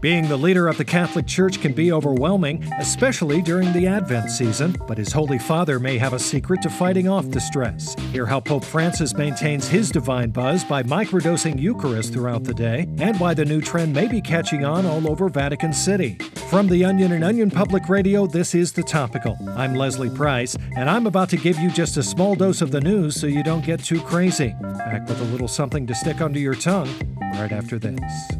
Being the leader of the Catholic Church can be overwhelming, especially during the Advent season, but His Holy Father may have a secret to fighting off the stress. Hear how Pope Francis maintains his divine buzz by microdosing Eucharist throughout the day, and why the new trend may be catching on all over Vatican City. From the Onion and Onion Public Radio, this is The Topical. I'm Leslie Price, and I'm about to give you just a small dose of the news so you don't get too crazy. Back with a little something to stick under your tongue right after this.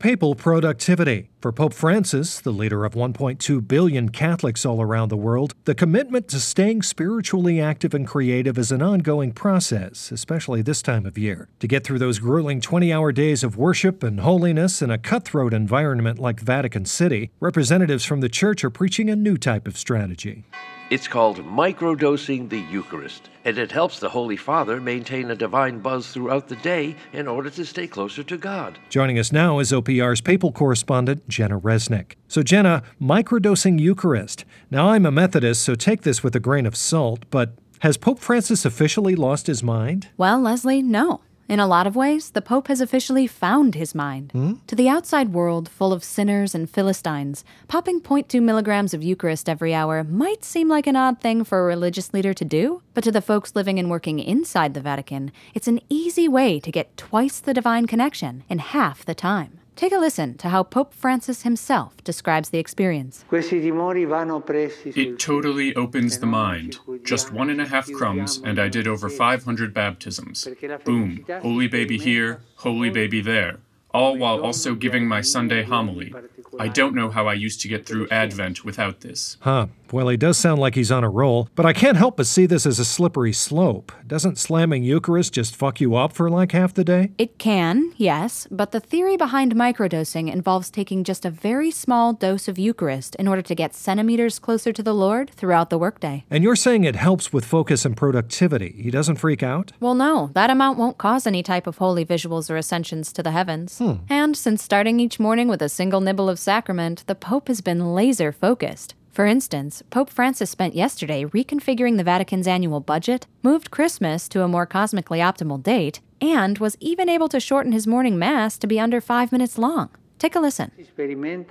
Papal productivity. For Pope Francis, the leader of 1.2 billion Catholics all around the world, the commitment to staying spiritually active and creative is an ongoing process, especially this time of year. To get through those grueling 20 hour days of worship and holiness in a cutthroat environment like Vatican City, representatives from the Church are preaching a new type of strategy. It's called microdosing the Eucharist, and it helps the Holy Father maintain a divine buzz throughout the day in order to stay closer to God. Joining us now is OPR's papal correspondent, Jenna Resnick. So, Jenna, microdosing Eucharist. Now, I'm a Methodist, so take this with a grain of salt, but has Pope Francis officially lost his mind? Well, Leslie, no. In a lot of ways, the Pope has officially found his mind. Hmm? To the outside world, full of sinners and Philistines, popping 0.2 milligrams of Eucharist every hour might seem like an odd thing for a religious leader to do, but to the folks living and working inside the Vatican, it's an easy way to get twice the divine connection in half the time. Take a listen to how Pope Francis himself describes the experience. It totally opens the mind. Just one and a half crumbs, and I did over 500 baptisms. Boom. Holy baby here, holy baby there. All while also giving my Sunday homily. I don't know how I used to get through Advent without this. Huh. Well, he does sound like he's on a roll, but I can't help but see this as a slippery slope. Doesn't slamming Eucharist just fuck you up for like half the day? It can, yes, but the theory behind microdosing involves taking just a very small dose of Eucharist in order to get centimeters closer to the Lord throughout the workday. And you're saying it helps with focus and productivity. He doesn't freak out? Well, no, that amount won't cause any type of holy visuals or ascensions to the heavens. Hmm. And since starting each morning with a single nibble of sacrament, the Pope has been laser focused. For instance, Pope Francis spent yesterday reconfiguring the Vatican's annual budget, moved Christmas to a more cosmically optimal date, and was even able to shorten his morning mass to be under five minutes long. Take a listen.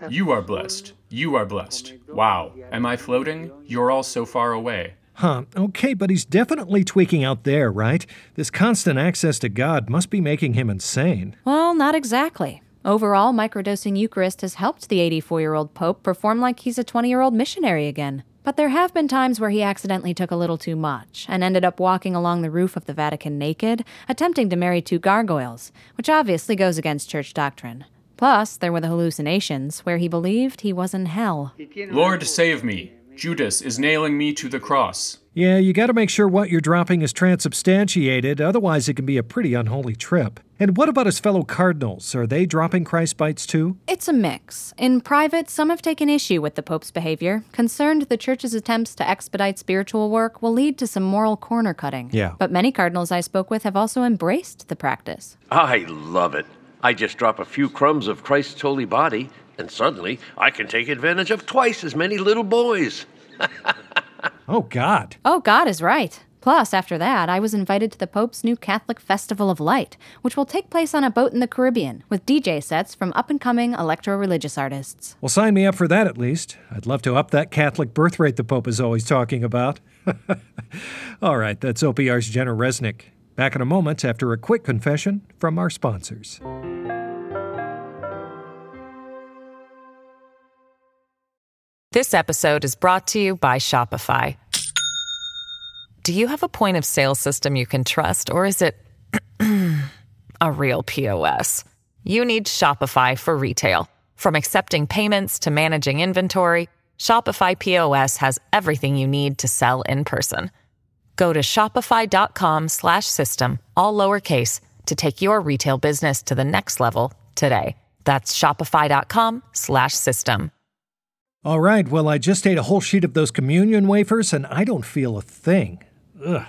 You are blessed. You are blessed. Wow. Am I floating? You're all so far away. Huh, okay, but he's definitely tweaking out there, right? This constant access to God must be making him insane. Well, not exactly. Overall, microdosing Eucharist has helped the 84 year old Pope perform like he's a 20 year old missionary again. But there have been times where he accidentally took a little too much and ended up walking along the roof of the Vatican naked, attempting to marry two gargoyles, which obviously goes against church doctrine. Plus, there were the hallucinations where he believed he was in hell. Lord, save me. Judas is nailing me to the cross. Yeah, you gotta make sure what you're dropping is transubstantiated, otherwise, it can be a pretty unholy trip. And what about his fellow cardinals? Are they dropping Christ bites too? It's a mix. In private, some have taken issue with the Pope's behavior, concerned the Church's attempts to expedite spiritual work will lead to some moral corner cutting. Yeah. But many cardinals I spoke with have also embraced the practice. I love it. I just drop a few crumbs of Christ's holy body, and suddenly I can take advantage of twice as many little boys. Oh, God. Oh, God is right. Plus, after that, I was invited to the Pope's new Catholic Festival of Light, which will take place on a boat in the Caribbean with DJ sets from up and coming electro religious artists. Well, sign me up for that at least. I'd love to up that Catholic birth rate the Pope is always talking about. All right, that's OPR's Jenna Resnick. Back in a moment after a quick confession from our sponsors. This episode is brought to you by Shopify. Do you have a point of sale system you can trust, or is it a real POS? You need Shopify for retail. From accepting payments to managing inventory, Shopify POS has everything you need to sell in person. Go to shopify.com/system all lowercase to take your retail business to the next level today. That's shopify.com slash system. All right, well, I just ate a whole sheet of those communion wafers and I don't feel a thing. Ugh.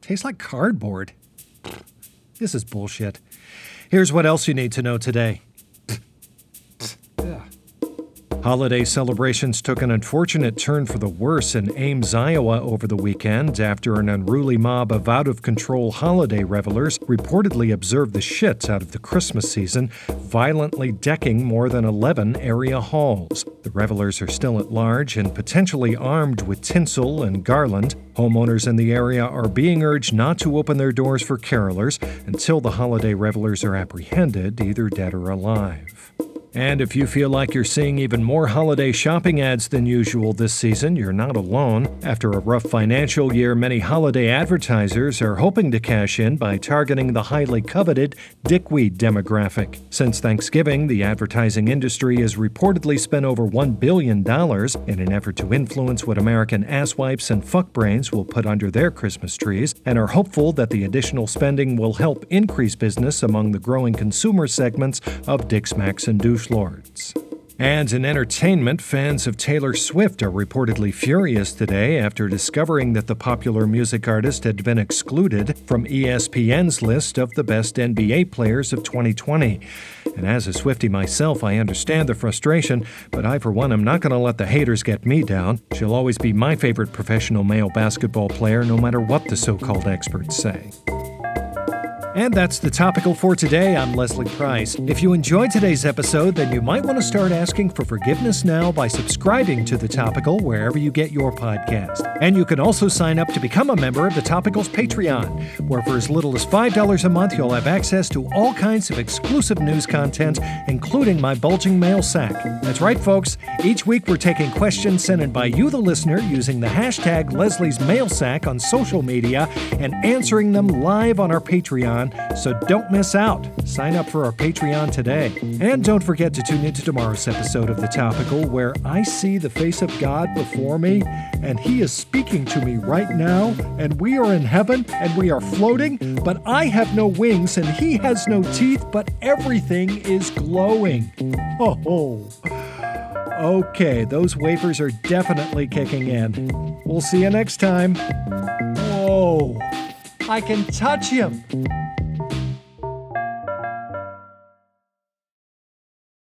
Tastes like cardboard. This is bullshit. Here's what else you need to know today. Holiday celebrations took an unfortunate turn for the worse in Ames, Iowa over the weekend after an unruly mob of out of control holiday revelers reportedly observed the shits out of the Christmas season, violently decking more than 11 area halls. The revelers are still at large and potentially armed with tinsel and garland. Homeowners in the area are being urged not to open their doors for carolers until the holiday revelers are apprehended, either dead or alive. And if you feel like you're seeing even more holiday shopping ads than usual this season, you're not alone. After a rough financial year, many holiday advertisers are hoping to cash in by targeting the highly coveted dickweed demographic. Since Thanksgiving, the advertising industry has reportedly spent over $1 billion in an effort to influence what American asswipes and fuckbrains will put under their Christmas trees, and are hopeful that the additional spending will help increase business among the growing consumer segments of Dick Smacks and Douche Lords. And in entertainment, fans of Taylor Swift are reportedly furious today after discovering that the popular music artist had been excluded from ESPN's list of the best NBA players of 2020. And as a Swifty myself, I understand the frustration, but I, for one, am not going to let the haters get me down. She'll always be my favorite professional male basketball player, no matter what the so called experts say. And that's the topical for today. I'm Leslie Price. If you enjoyed today's episode, then you might want to start asking for forgiveness now by subscribing to The Topical wherever you get your podcast. And you can also sign up to become a member of The Topical's Patreon, where for as little as $5 a month, you'll have access to all kinds of exclusive news content, including my bulging mail sack. That's right, folks. Each week we're taking questions sent in by you, the listener, using the hashtag Leslie's Mail Sack on social media and answering them live on our Patreon so don't miss out. Sign up for our Patreon today. And don't forget to tune into tomorrow's episode of The Topical, where I see the face of God before me, and He is speaking to me right now, and we are in heaven, and we are floating, but I have no wings, and He has no teeth, but everything is glowing. Oh, okay, those wafers are definitely kicking in. We'll see you next time. Whoa, I can touch him.